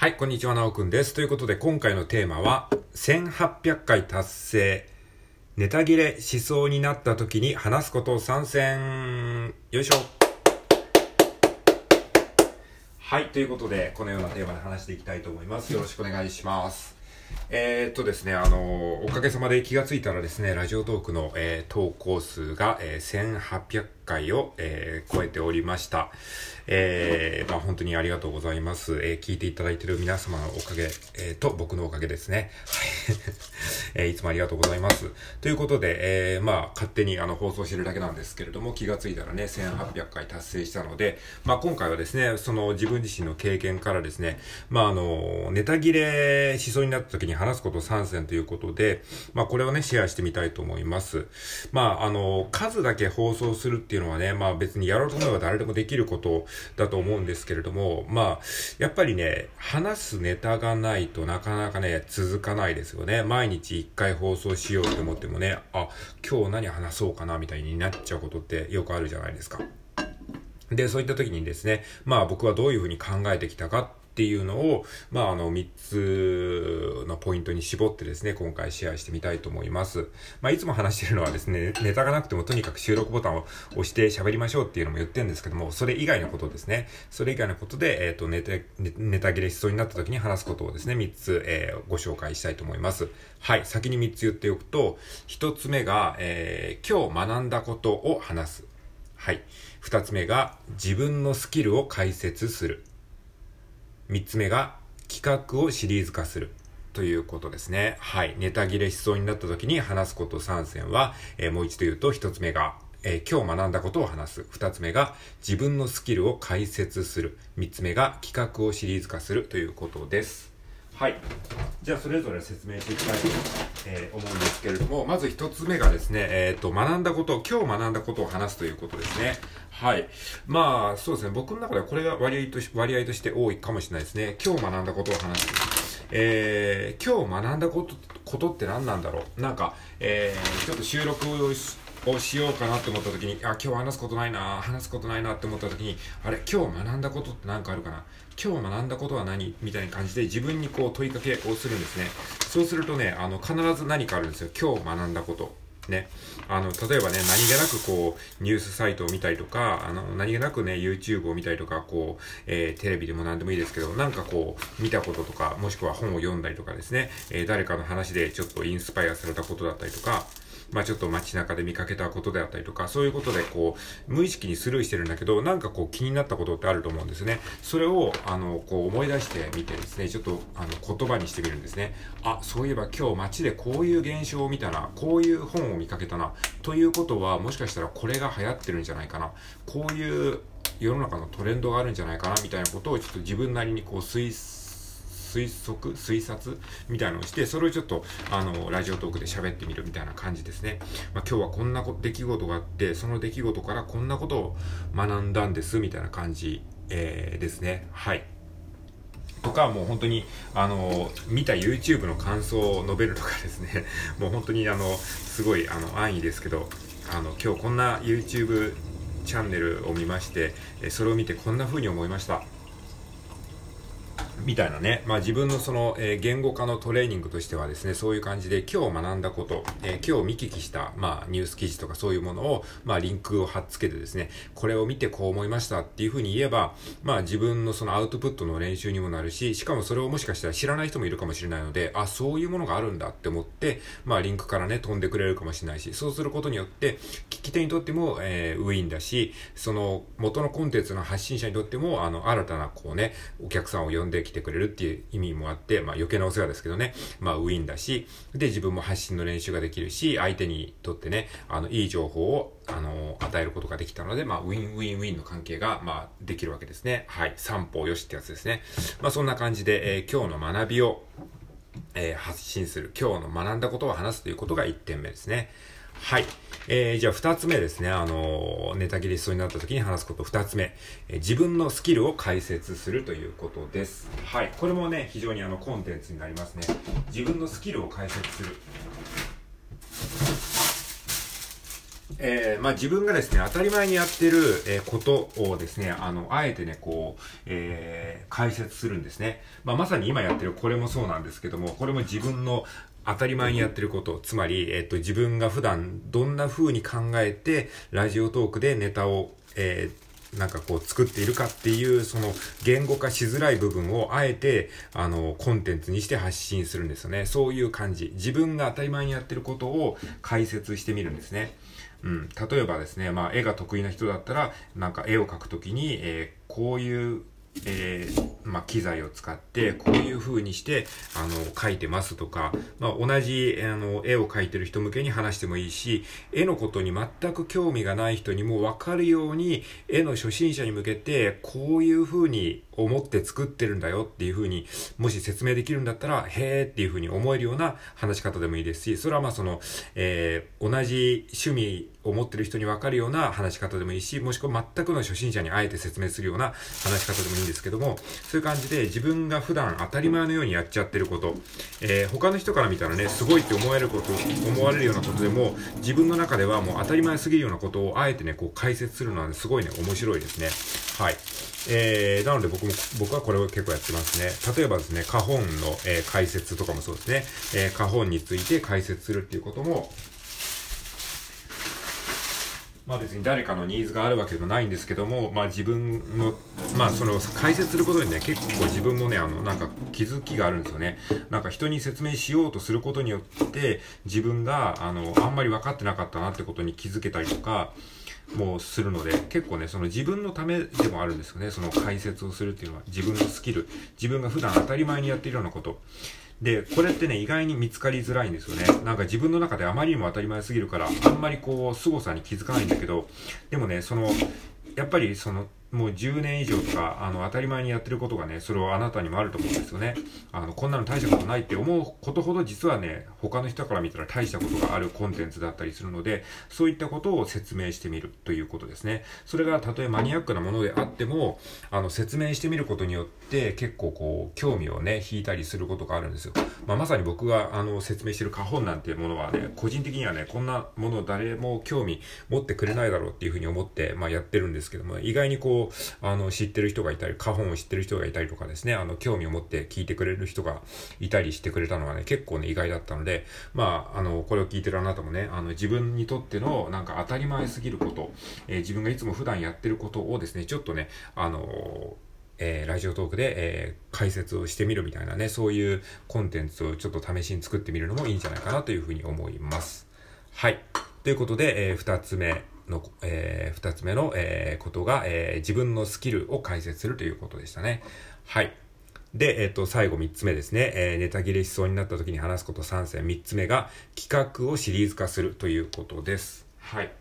はい、こんにちは、なおくんです。ということで、今回のテーマは、1800回達成、ネタ切れしそうになった時に話すことを参戦。よいしょ。はい、ということで、このようなテーマで話していきたいと思います。よろしくお願いします。えー、っとですね、あの、おかげさまで気がついたらですね、ラジオトークの、えー投稿数が、えー1800回を、えー超えておりました。えーまあ本当にありがとうございます。えー聞いていただいている皆様のおかげ、えーと、僕のおかげですね。はい。えーいつもありがとうございます。ということで、えーまあ勝手にあの放送してるだけなんですけれども、気がついたらね、1800回達成したので、まあ今回はですね、その自分自身の経験からですね、まああの、ネタ切れしそうになった時に話すこと3選ということで、まあこれをね、シェアしてみたいと思います。まああの、数だけ放送するっていううのはね、まあ別にやろうと思えば誰でもできることだと思うんですけれども、まあ、やっぱりね、話すネタがないとなかなかね、続かないですよね。毎日1回放送しようと思ってもね、あ、今日何話そうかなみたいになっちゃうことってよくあるじゃないですか。で、そういった時にですね、まあ僕はどういうふうに考えてきたかっていうのを、まああの、3つのポイントに絞ってですね、今回シェアしてみたいと思います。まあいつも話してるのはですね、ネタがなくてもとにかく収録ボタンを押して喋りましょうっていうのも言ってるんですけども、それ以外のことですね。それ以外のことで、えっ、と、ネタ、ネタ切れしそうになった時に話すことをですね、3つ、えーご紹介したいと思います。はい、先に3つ言っておくと、1つ目が、えー今日学んだことを話す。はい。二つ目が自分のスキルを解説する。三つ目が企画をシリーズ化する。ということですね。はい。ネタ切れしそうになった時に話すこと3選は、えーもう一度言うと、一つ目が、えー今日学んだことを話す。二つ目が自分のスキルを解説する。三つ目が企画をシリーズ化するということです。はい。じゃあ、それぞれ説明していきたいと、え思うんですけれども、まず一つ目がですね、えっ、と、学んだこと、今日学んだことを話すということですね。はい。まあ、そうですね。僕の中ではこれが割合とし割合として多いかもしれないですね。今日学んだことを話す。えー、今日学んだこと、ことって何なんだろう。なんか、えー、ちょっと収録をしをしようかなって思った時に、あ、今日話すことないな、話すことないなって思った時に、あれ、今日学んだことって何かあるかな今日学んだことは何？みたいな感じで自分にこう問いかけをするんですね。そうするとね、あの、必ず何かあるんですよ。今日学んだこと。ね。あの、例えばね、何気なくこう、ニュースサイトを見たりとか、あの、何気なくね、YouTube を見たりとか、こう、えーテレビでも何でもいいですけど、なんかこう、見たこととか、もしくは本を読んだりとかですね、えー誰かの話でちょっとインスパイアされたことだったりとか、まあちょっと街中で見かけたことであったりとか、そういうことでこう、無意識にスルーしてるんだけど、なんかこう気になったことってあると思うんですね。それを、あの、こう思い出してみてですね、ちょっと、あの、言葉にしてみるんですね。あ、そういえば今日街でこういう現象を見たな、こういう本を見かけたな、ということは、もしかしたらこれが流行ってるんじゃないかな、こういう世の中のトレンドがあるんじゃないかな、みたいなことをちょっと自分なりにこう推推測推察みたいなのをして、それをちょっと、あの、ラジオトークで喋ってみるみたいな感じですね。まあ、今日はこんな出来事があって、その出来事からこんなことを学んだんです、みたいな感じ、えーですね。はい。とか、もう本当に、あの、見た YouTube の感想を述べるとかですね、もう本当に、あの、すごい、あの、安易ですけど、あの、今日こんな YouTube チャンネルを見まして、それを見てこんな風に思いました。みたいなね、まあ自分のその、えー言語化のトレーニングとしてはですね、そういう感じで今日学んだこと、えー今日見聞きした、まあニュース記事とかそういうものを、まあリンクを貼っつけてですね、これを見てこう思いましたっていうふうに言えば、まあ自分のそのアウトプットの練習にもなるし、しかもそれをもしかしたら知らない人もいるかもしれないので、あ、そういうものがあるんだって思って、まあリンクからね、飛んでくれるかもしれないし、そうすることによって、聞き手にとっても、えーウィンだし、その元のコンテンツの発信者にとっても、あの、新たなこうね、お客さんを呼んできててくれるっていう意味もあって、まあ余計なお世話ですけどね、まあウィンだし、で、自分も発信の練習ができるし、相手にとってね、あの、いい情報を、あの、与えることができたので、まあ、ウィンウィンウィンの関係が、まあ、できるわけですね。はい。三方よしってやつですね。まあ、そんな感じで、えー今日の学びを、えー発信する。今日の学んだことを話すということが1点目ですね。はい。えー、じゃあ2つ目ですね。あのーネタ切れしそうになった時に話すこと2つ目。えー自分のスキルを解説するということです。はい。これもね、非常にあの、コンテンツになりますね。自分のスキルを解説する。えー、まあ自分がですね、当たり前にやってる、えことをですね、あの、あえてね、こう、えー、解説するんですね。まあまさに今やってるこれもそうなんですけども、これも自分の当たり前にやってること、つまり、えっ、と、自分が普段どんな風に考えて、ラジオトークでネタを、えーなんかこう作っているかっていう、その言語化しづらい部分をあえて、あの、コンテンツにして発信するんですよね。そういう感じ。自分が当たり前にやってることを解説してみるんですね。うん。例えばですね、まあ、絵が得意な人だったら、なんか絵を描くときに、えー、こういうえー、まあ、機材を使ってこういう風にしてあの描いてますとか、まあ、同じあの絵を描いてる人向けに話してもいいし絵のことに全く興味がない人にも分かるように絵の初心者に向けてこういう風に思って作ってるんだよっていう風にもし説明できるんだったらへーっていう風に思えるような話し方でもいいですしそれはまあその、えー、同じ趣味を持ってる人に分かるような話し方でもいいし、もしくは全くの初心者にあえて説明するような話し方でもいいんですけども、そういう感じで自分が普段当たり前のようにやっちゃってること、えー、他の人から見たらね、すごいって思われること、思われるようなことでも、自分の中ではもう当たり前すぎるようなことをあえてね、こう解説するのは、ねすごいね、面白いですね。はい。えー、なので僕も、僕はこれを結構やってますね。例えばですね、花本の、えー、解説とかもそうですね。えー、花本について解説するっていうことも、まあ別に誰かのニーズがあるわけでもないんですけども、まあ自分の、まあその解説することにね、結構自分もね、あの、なんか気づきがあるんですよね。なんか人に説明しようとすることによって、自分が、あの、あんまり分かってなかったなってことに気づけたりとか、もうするので、結構ね、その自分のためでもあるんですよね。その解説をするっていうのは、自分のスキル、自分が普段当たり前にやっているようなこと。で、これってね、意外に見つかりづらいんですよね。なんか自分の中であまりにも当たり前すぎるから、あんまりこう、凄さに気づかないんだけど、でもね、その、やっぱりその、もう10年以上とか、あの、当たり前にやってることがね、それはあなたにもあると思うんですよね。あの、こんなの大したことないって思うことほど実はね、他の人から見たら大したことがあるコンテンツだったりするので、そういったことを説明してみるということですね。それがたとえマニアックなものであっても、あの、説明してみることによって結構こう、興味をね、引いたりすることがあるんですよ。まあ、まさに僕があの、説明してる花本なんていうものはね、個人的にはね、こんなもの誰も興味持ってくれないだろうっていうふうに思って、まあ、やってるんですけども、意外にこう、あの、知ってる人がいたり、花本を知ってる人がいたりとかですね、あの、興味を持って聞いてくれる人がいたりしてくれたのはね、結構ね、意外だったので、まあ、あの、これを聞いてるあなたもね、あの、自分にとっての、なんか当たり前すぎること、えー、自分がいつも普段やってることをですね、ちょっとね、あのえー、ラジオトークで、えー、解説をしてみるみたいなね、そういうコンテンツをちょっと試しに作ってみるのもいいんじゃないかなというふうに思います。はい。ということで、えー、二つ目。の、えー、二つ目の、えー、ことが、えー、自分のスキルを解説するということでしたね。はい。で、えっ、ー、と、最後三つ目ですね。えー、ネタ切れしそうになった時に話すこと3選。三つ目が、企画をシリーズ化するということです。はい。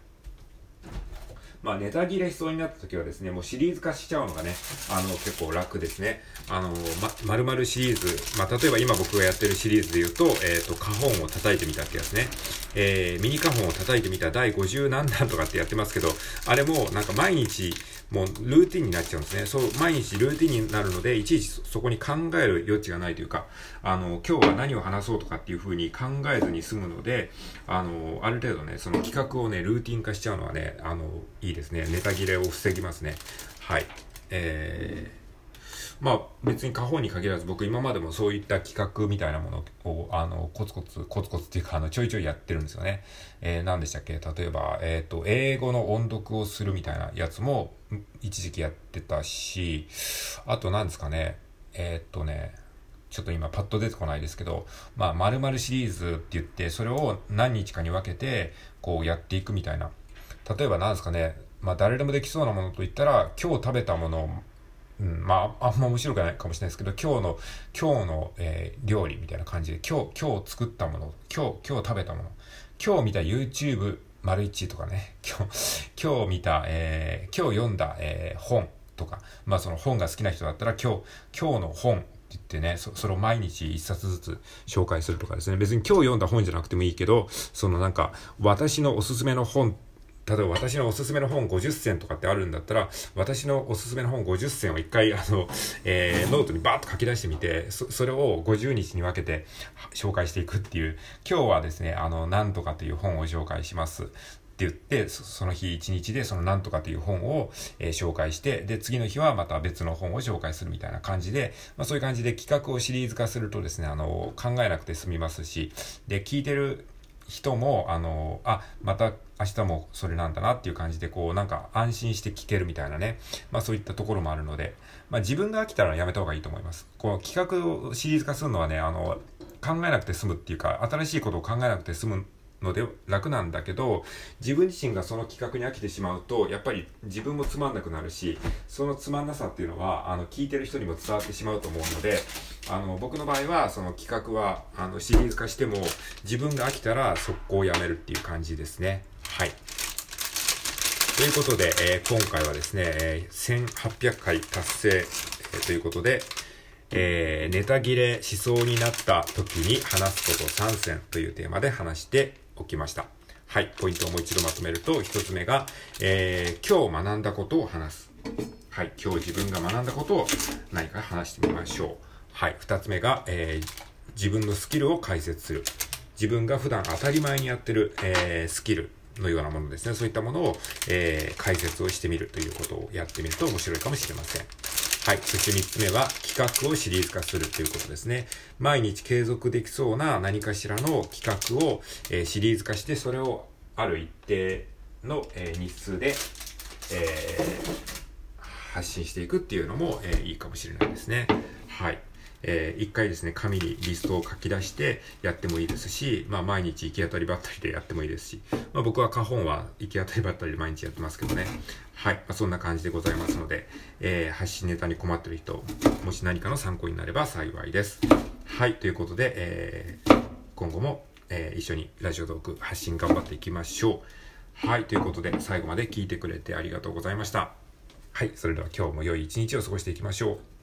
まあ、ネタ切れしそうになった時はですね、もうシリーズ化しちゃうのがね、あの、結構楽ですね。あの、ま、丸々シリーズ、まあ、例えば今僕がやってるシリーズで言うと、えっ、ー、と、花本を叩いてみたってやつね。えー、ミニ花本を叩いてみた第50何弾とかってやってますけど、あれもなんか毎日、もうルーティンになっちゃうんですね。そう、毎日ルーティンになるので、いちいちそこに考える余地がないというか、あの、今日は何を話そうとかっていう風に考えずに済むので、あの、ある程度ね、その企画をね、ルーティン化しちゃうのはね、あの、いいいですね。ネタ切れを防ぎますね。はい。えーまあ別に過方に限らず僕今までもそういった企画みたいなものをあのコツコツコツコツっていうかあのちょいちょいやってるんですよね。えー、何でしたっけ？例えば、えっ、ー、と、英語の音読をするみたいなやつも一時期やってたし、あと何ですかね？えっ、ー、とね、ちょっと今パッと出てこないですけど、まあ、〇〇シリーズって言って、それを何日かに分けて、こうやっていくみたいな。例えば何ですかね、まあ誰でもできそうなものといったら、今日食べたものうん、まあ、あんま面白くないかもしれないですけど、今日の、今日の、えー、料理みたいな感じで、今日、今日作ったもの、今日、今日食べたもの、今日見た YouTube 丸一とかね、今日、今日見た、えー、今日読んだ、えー、本とか、まあその本が好きな人だったら、今日、今日の本って言ってね、そそれを毎日一冊ずつ紹介するとかですね。別に今日読んだ本じゃなくてもいいけど、そのなんか、私のおすすめの本例えば私のおすすめの本50選とかってあるんだったら、私のおすすめの本50選を一回、あの、えー、ノートにバーッと書き出してみて、そ、それを50日に分けて紹介していくっていう、今日はですね、あの、なんとかという本を紹介します。って言って、その日一日でそのなんとかという本を、えー、紹介して、で、次の日はまた別の本を紹介するみたいな感じで、まあそういう感じで企画をシリーズ化するとですね、あの、考えなくて済みますし、で、聞いてる人も、あの、あ、また明日もそれなんだなっていう感じで、こう、なんか安心して聞けるみたいなね、まあそういったところもあるので、まあ自分が飽きたらやめた方がいいと思います。こう、企画をシリーズ化するのはね、あの、考えなくて済むっていうか、新しいことを考えなくて済むので楽なんだけど自分自身がその企画に飽きてしまうとやっぱり自分もつまんなくなるしそのつまんなさっていうのはあの聞いてる人にも伝わってしまうと思うのであの僕の場合はその企画はあのシリーズ化しても自分が飽きたら速攻やめるっていう感じですねはいということで、えー、今回はですね、えー、1800回達成、えー、ということで、えー、ネタ切れしそうになった時に話すこと3選というテーマで話しておきました。はい。ポイントをもう一度まとめると、一つ目が、えー、今日学んだことを話す。はい。今日自分が学んだことを何か話してみましょう。はい。二つ目が、えー、自分のスキルを解説する。自分が普段当たり前にやってる、えー、スキルのようなものですね。そういったものを、えー、解説をしてみるということをやってみると面白いかもしれません。はい。そして3つ目は企画をシリーズ化するということですね。毎日継続できそうな何かしらの企画を、えー、シリーズ化して、それをある一定の、えー、日数で、えー、発信していくっていうのも、えいいかもしれないですね。はい。えー、回ですね、紙にリストを書き出してやってもいいですし、まあ毎日行き当たりばったりでやってもいいですし、まあ僕は花本は行き当たりばったりで毎日やってますけどね。はい。まあ、そんな感じでございますので、えー、発信ネタに困ってる人、もし何かの参考になれば幸いです。はい。ということで、えー、今後も、えー、一緒にラジオトーク発信頑張っていきましょう。はい。ということで、最後まで聞いてくれてありがとうございました。はい。それでは今日も良い一日を過ごしていきましょう。